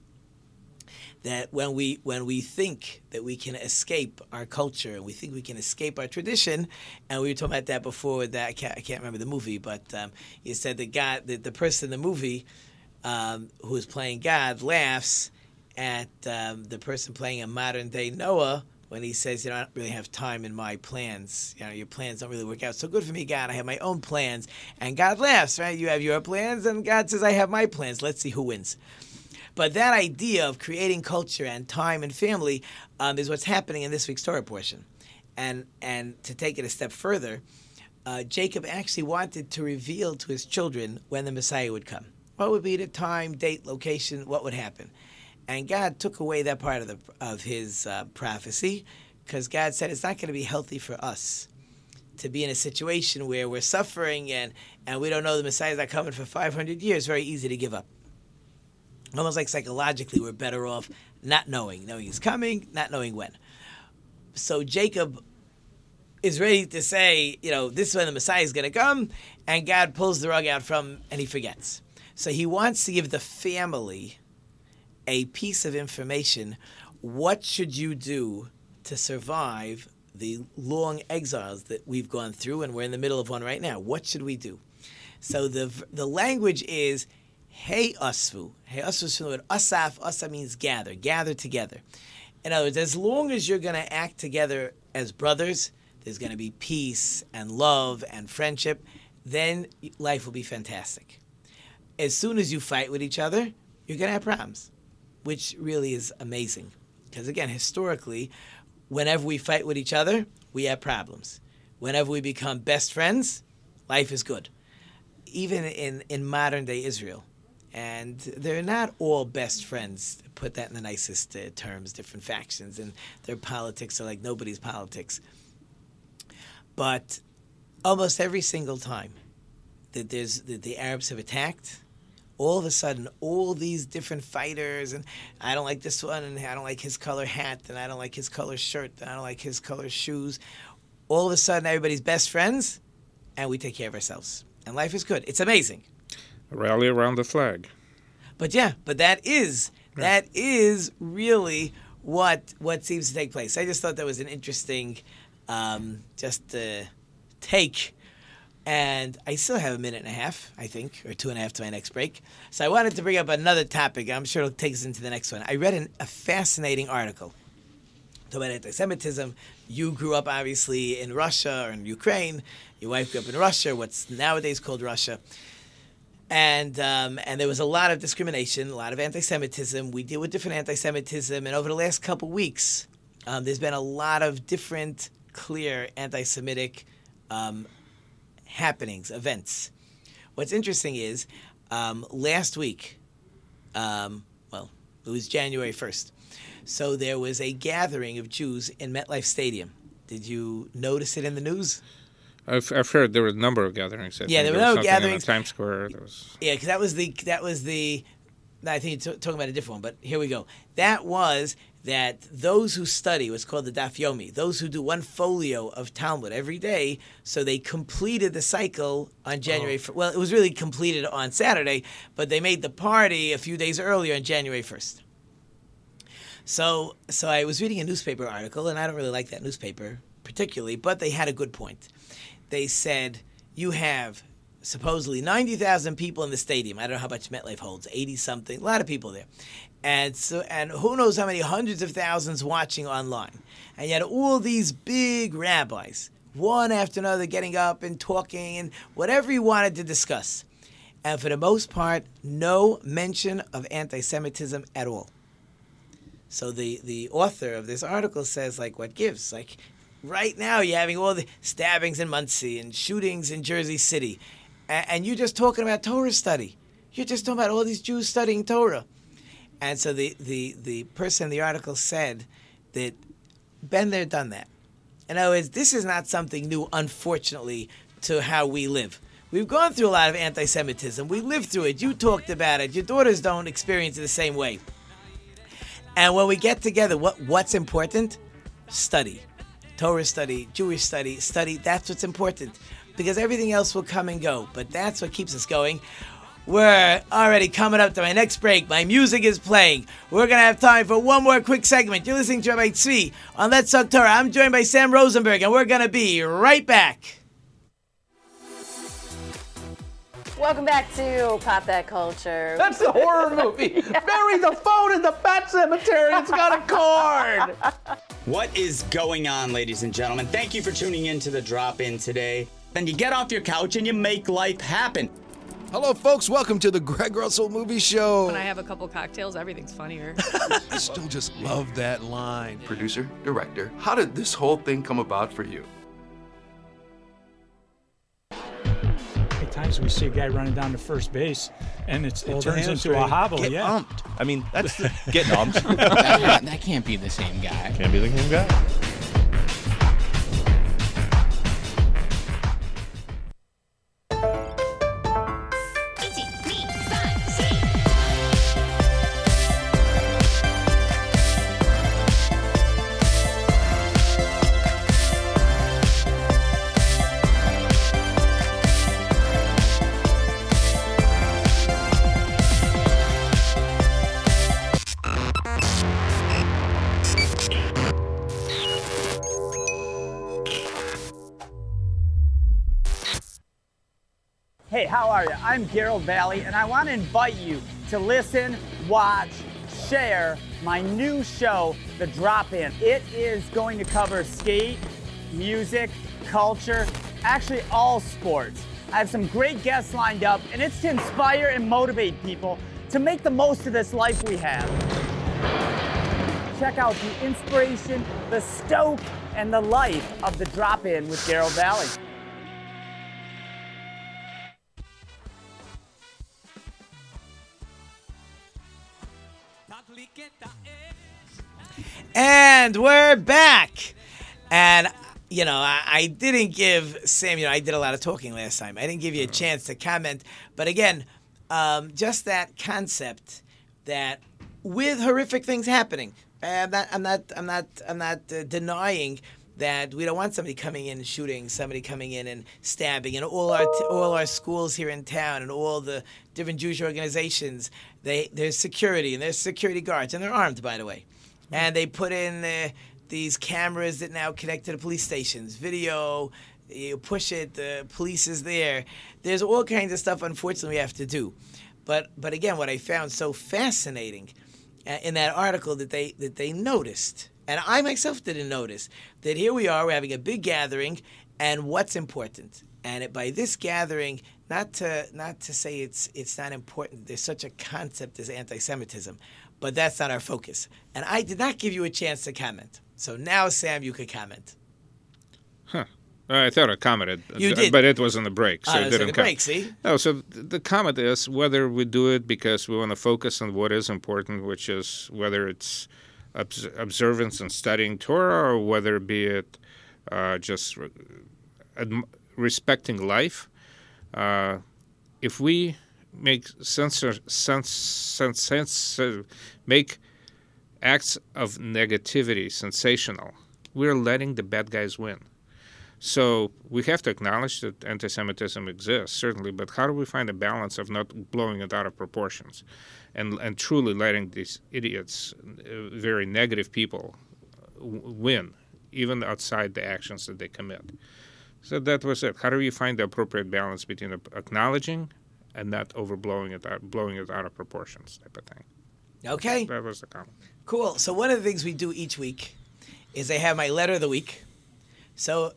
That when we when we think that we can escape our culture and we think we can escape our tradition, and we were talking about that before. That I can't, I can't remember the movie, but um, you said the guy that the person in the movie um, who is playing God laughs at um, the person playing a modern day Noah when he says, you know, I don't really have time in my plans. You know, your plans don't really work out. So good for me, God. I have my own plans. And God laughs, right? You have your plans, and God says, I have my plans. Let's see who wins. But that idea of creating culture and time and family um, is what's happening in this week's Torah portion. And, and to take it a step further, uh, Jacob actually wanted to reveal to his children when the Messiah would come. What would be the time, date, location, what would happen? And God took away that part of the of His uh, prophecy, because God said it's not going to be healthy for us to be in a situation where we're suffering and and we don't know the Messiah's not coming for 500 years. Very easy to give up. Almost like psychologically, we're better off not knowing, knowing He's coming, not knowing when. So Jacob is ready to say, you know, this is when the Messiah is going to come, and God pulls the rug out from, and he forgets. So he wants to give the family a piece of information. What should you do to survive the long exiles that we've gone through, and we're in the middle of one right now? What should we do? So the the language is Hey Asfu. Hey Asfu is from the word Asaf. Asaf means gather, gather together. In other words, as long as you're going to act together as brothers, there's going to be peace and love and friendship, then life will be fantastic. as soon as you fight with each other, you're going to have problems, which really is amazing. Because again, historically, whenever we fight with each other, we have problems. Whenever we become best friends, life is good. Even in, in modern day Israel. And they're not all best friends, put that in the nicest uh, terms, different factions, and their politics are like nobody's politics. But almost every single time that there's that the Arabs have attacked, all of a sudden all these different fighters and I don't like this one and I don't like his color hat and I don't like his color shirt and I don't like his color shoes. All of a sudden everybody's best friends and we take care of ourselves. And life is good. It's amazing.
A rally around the flag.
But yeah, but that is that is really what what seems to take place. I just thought that was an interesting um, just uh, take and I still have a minute and a half, I think, or two and a half to my next break. So I wanted to bring up another topic. I'm sure it'll take us into the next one. I read an, a fascinating article about anti-Semitism. You grew up obviously in Russia or in Ukraine. Your wife grew up in Russia, what's nowadays called Russia. And um, and there was a lot of discrimination, a lot of anti-Semitism. We deal with different anti-Semitism, and over the last couple weeks, um, there's been a lot of different, clear anti-Semitic um, happenings, events. What's interesting is um, last week, um, well, it was January 1st. So there was a gathering of Jews in MetLife Stadium. Did you notice it in the news?
I've, I've heard there were a number of gatherings. I
yeah,
think
there were no gatherings.
Times Square. There was
Yeah, because that was the that was the. I think you're t- talking about a different one, but here we go. That was that those who study what's called the Daf Yomi, those who do one folio of Talmud every day, so they completed the cycle on January. Oh. fir- Well, it was really completed on Saturday, but they made the party a few days earlier on January first. So, so I was reading a newspaper article, and I don't really like that newspaper particularly, but they had a good point. They said you have supposedly 90,000 people in the stadium. I don't know how much MetLife holds, 80 something, a lot of people there. And so and who knows how many hundreds of thousands watching online. And yet all these big rabbis, one after another getting up and talking and whatever he wanted to discuss. And for the most part, no mention of anti-Semitism at all. So the, the author of this article says, like, what gives? Like, right now you're having all the stabbings in Monsey and shootings in Jersey City, and, and you're just talking about Torah study. You're just talking about all these Jews studying Torah. And so the, the, the person in the article said that been there, done that. In other words, this is not something new, unfortunately, to how we live. We've gone through a lot of anti Semitism. We lived through it. You talked about it. Your daughters don't experience it the same way. And when we get together, what, what's important? Study. Torah study, Jewish study, study. That's what's important. Because everything else will come and go. But that's what keeps us going. We're already coming up to my next break. My music is playing. We're going to have time for one more quick segment. You're listening to Rabbi Tzvi on Let's Talk Torah. I'm joined by Sam Rosenberg, and we're going to be right back.
Welcome back to Pop That Culture.
That's a horror movie. Bury the phone in the pet cemetery. It's got a cord.
What is going on, ladies and gentlemen? Thank you for tuning in to the drop in today. Then you get off your couch and you make life happen.
Hello, folks. Welcome to the Greg Russell Movie Show.
When I have a couple cocktails, everything's funnier.
I still just love that line.
Producer, director, how did this whole thing come about for you?
At times we see a guy running down to first base, and it's, it turns into a hobble.
Get
yeah.
umped. I mean, that's the, get umped.
that, that can't be the same guy.
Can't be the same guy.
Gerald Valley, and I want to invite you to listen, watch, share my new show, The Drop In. It is going to cover skate, music, culture, actually all sports. I have some great guests lined up, and it's to inspire and motivate people to make the most of this life we have. Check out the inspiration, the stoke, and the life of the drop in with Garrow Valley.
And we're back. And, you know, I, I, didn't give Sam, you know, I did a lot of talking last time. I didn't give you a chance to comment. But again, um, just that concept that with horrific things happening, I'm not, I'm not, I'm not, I'm not uh, denying that we don't want somebody coming in and shooting, somebody coming in and stabbing, and all our t- all our schools here in town and all the different Jewish organizations. They there's security and there's security guards and they're armed, by the way, and they put in uh, these cameras that now connect to the police stations, video. You push it, the police is there. There's all kinds of stuff. Unfortunately, we have to do, but but again, what I found so fascinating uh, in that article that they that they noticed and I myself didn't notice that here we are, we're having a big gathering, and what's important? And it, by this gathering, not to not to say it's it's not important. There's such a concept as anti-Semitism, but that's not our focus. And I did not give you a chance to comment. So now, Sam, you could comment.
Huh. I thought I commented,
You did.
but it was on the break, so
Oh,
it
it
didn't
the
count.
break, see?
No, so the comment is whether we do it because we want to focus on what is important, which is whether it's observance and studying Torah, or whether be it uh, just re- adm- respecting life. Uh, if we make censor, sense, sense, make acts of negativity sensational, we're letting the bad guys win. So we have to acknowledge that anti-Semitism exists, certainly, but how do we find a balance of not blowing it out of proportions, and and truly letting these idiots, uh, very negative people, w- win, even outside the actions that they commit? So that was it. How do you find the appropriate balance between acknowledging and not overblowing it out, blowing it out of proportions, type of thing?
Okay.
That was the comment.
Cool. So one of the things we do each week is I have my letter of the week. So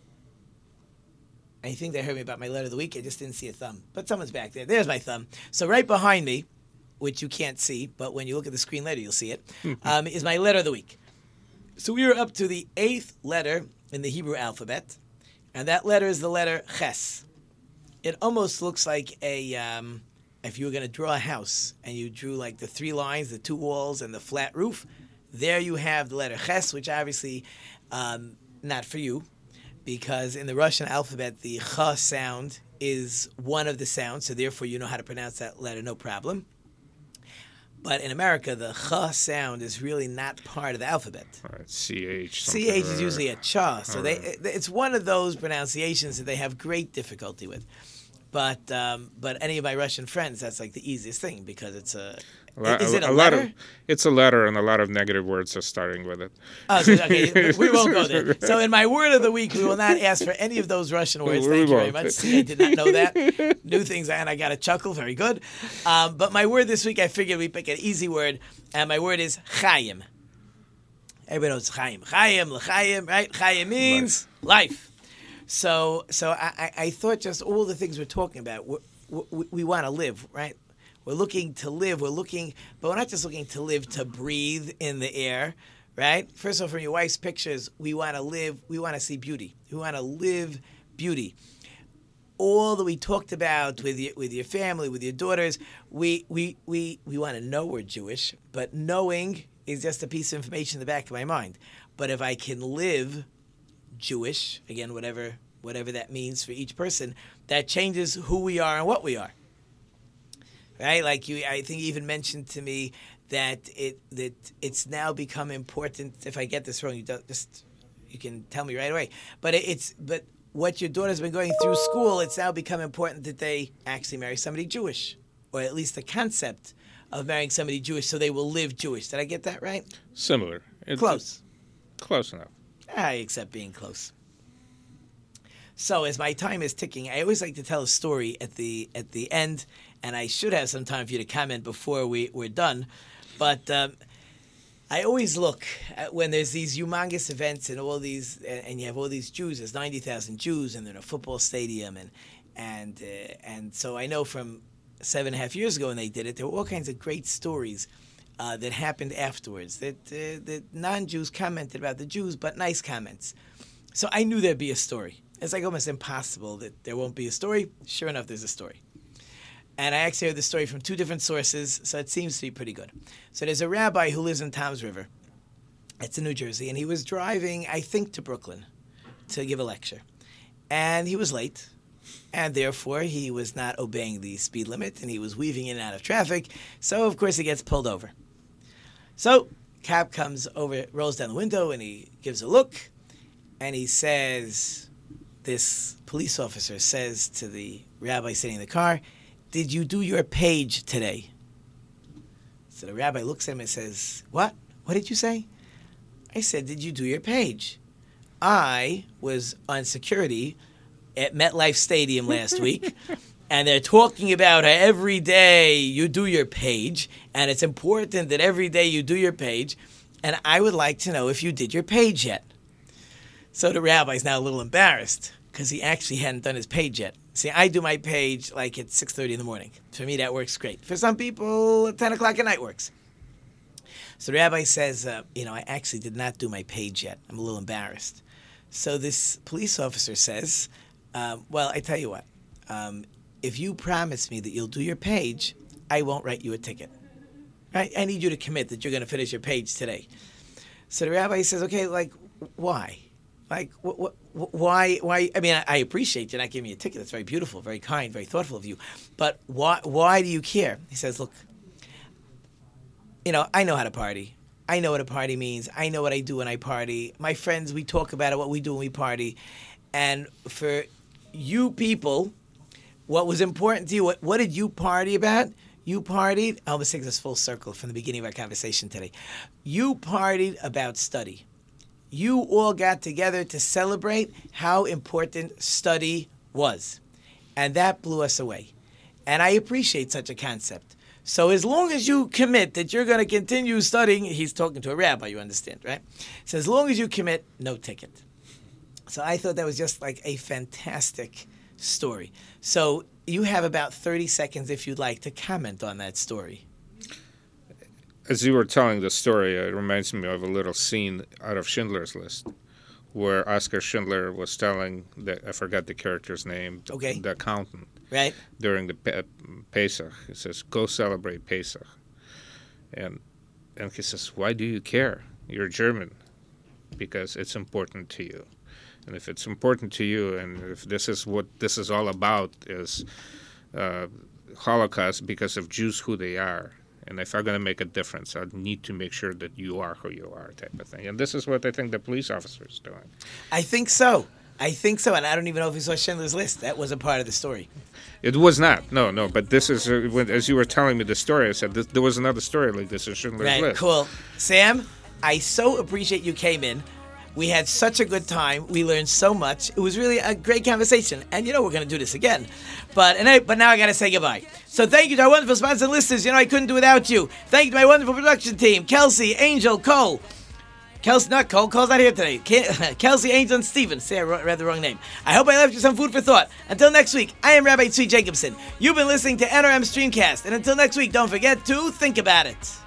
I think they heard me about my letter of the week. I just didn't see a thumb, but someone's back there. There's my thumb. So right behind me, which you can't see, but when you look at the screen later, you'll see it, um, is my letter of the week. So we are up to the eighth letter in the Hebrew alphabet, and that letter is the letter Ches. It almost looks like a um, if you were going to draw a house and you drew like the three lines, the two walls, and the flat roof. There you have the letter Ches, which obviously um, not for you, because in the Russian alphabet the Ch sound is one of the sounds, so therefore you know how to pronounce that letter, no problem. But in America, the Ch sound is really not part of the alphabet.
Right, CH.
CH is usually a cha, so they it's one of those pronunciations that they have great difficulty with. But um, but any of my Russian friends, that's like the easiest thing because it's a.
A lot,
is it a,
lot
letter?
of it's a letter, and a lot of negative words are starting with it.
Oh, so- okay, we won't go there. So in my word of the week, we will not ask for any of those Russian words.
We
Thank you very
won't.
much. See, I did not know that. New things, and I got a chuckle. Very good. Um, but my word this week, I figured we pick an easy word, and my word is chayim. Everybody knows chayim. Chayim, l'chayim, right? Chayim means life. So, so I, I thought just all the things we're talking about, we, we, we want to live, right? We're looking to live. We're looking, but we're not just looking to live to breathe in the air, right? First of all, from your wife's pictures, we want to live. We want to see beauty. We want to live beauty. All that we talked about with your, with your family, with your daughters, we we we we want to know we're Jewish, but knowing is just a piece of information in the back of my mind. But if I can live Jewish, again, whatever whatever that means for each person, that changes who we are and what we are. Right? Like you I think you even mentioned to me that it that it's now become important if I get this wrong, you don't just you can tell me right away. But it, it's but what your daughter's been going through school, it's now become important that they actually marry somebody Jewish. Or at least the concept of marrying somebody Jewish so they will live Jewish. Did I get that right?
Similar. It-
Close.
Close enough.
I accept being close. So as my time is ticking, I always like to tell a story at the at the end, and I should have some time for you to comment before we, we're done. But um, I always look when there's these humongous events and all these, and, and you have all these Jews. There's ninety thousand Jews, and they're in a football stadium, and and uh, and so I know from seven and a half years ago when they did it, there were all kinds of great stories uh, that happened afterwards that uh, non-Jews commented about the Jews, but nice comments. So I knew there'd be a story. It's like almost impossible that there won't be a story. Sure enough, there's a story. And I actually heard the story from two different sources, so it seems to be pretty good. So there's a rabbi who lives in Toms River. It's in New Jersey, and he was driving, I think, to Brooklyn to give a lecture. And he was late, and therefore he was not obeying the speed limit, and he was weaving in and out of traffic. So, of course, he gets pulled over. So, cab comes over, rolls down the window, and he gives a look, and he says, This police officer says to the rabbi sitting in the car, Did you do your page today? So the rabbi looks at him and says, What? What did you say? I said, Did you do your page? I was on security at MetLife Stadium last week, and they're talking about how every day you do your page, and it's important that every day you do your page, and I would like to know if you did your page yet. So the rabbi's now a little embarrassed because he actually hadn't done his page yet. See, I do my page like at 6.30 in the morning. For me, that works great. For some people, 10 o'clock at night works. So the rabbi says, uh, you know, I actually did not do my page yet. I'm a little embarrassed. So this police officer says, um, well, I tell you what, um, if you promise me that you'll do your page, I won't write you a ticket. I, I need you to commit that you're going to finish your page today. So the rabbi says, okay, like, why? Like, wh- wh- why? Why? I mean, I, I appreciate you not giving me a ticket. That's very beautiful, very kind, very thoughtful of you. But why? Why do you care? He says, look, you know, I know how to party. I know what a party means. I know what I do when I party. My friends, we talk about it, what we do when we party. And for you people, what was important to you, what, what did you party about? You partied, I almost take this full circle from the beginning of our conversation today. You partied about study. You all got together to celebrate how important study was. And that blew us away. And I appreciate such a concept. So as long as you commit that you're going to continue studying, he's talking to a rabbi, you understand, right? So as long as you commit, no ticket. So I thought that was just like a fantastic story. So you have about 30 seconds if you'd like to comment on that story.
As you were telling the story, it reminds me of a little scene out of Schindler's List where Oskar Schindler was telling the I forgot the character's name, the,
okay.
the accountant,
right?
During the Pe- Pesach, he says, "Go celebrate Pesach," and and he says, "Why do you care? You're German, because it's important to you, and if it's important to you, and if this is what this is all about, is uh, Holocaust because of Jews who they are." And if I'm going to make a difference, I need to make sure that you are who you are, type of thing. And this is what I think the police officer is doing.
I think so. I think so. And I don't even know if you saw Schindler's List. That was a part of the story.
It was not. No, no. But this is, uh, when, as you were telling me the story, I said this, there was another story like this in Schindler's
right,
List.
Right, cool. Sam, I so appreciate you came in. We had such a good time. We learned so much. It was really a great conversation. And you know we're going to do this again. But and I, but now I got to say goodbye. So thank you to our wonderful sponsors and listeners. You know I couldn't do without you. Thank you to my wonderful production team, Kelsey, Angel, Cole. Kelsey, not Cole. Cole's not here today. Kelsey, Angel, and Steven. Say I read the wrong name. I hope I left you some food for thought. Until next week, I am Rabbi Tzvi Jacobson. You've been listening to NRM Streamcast. And until next week, don't forget to think about it.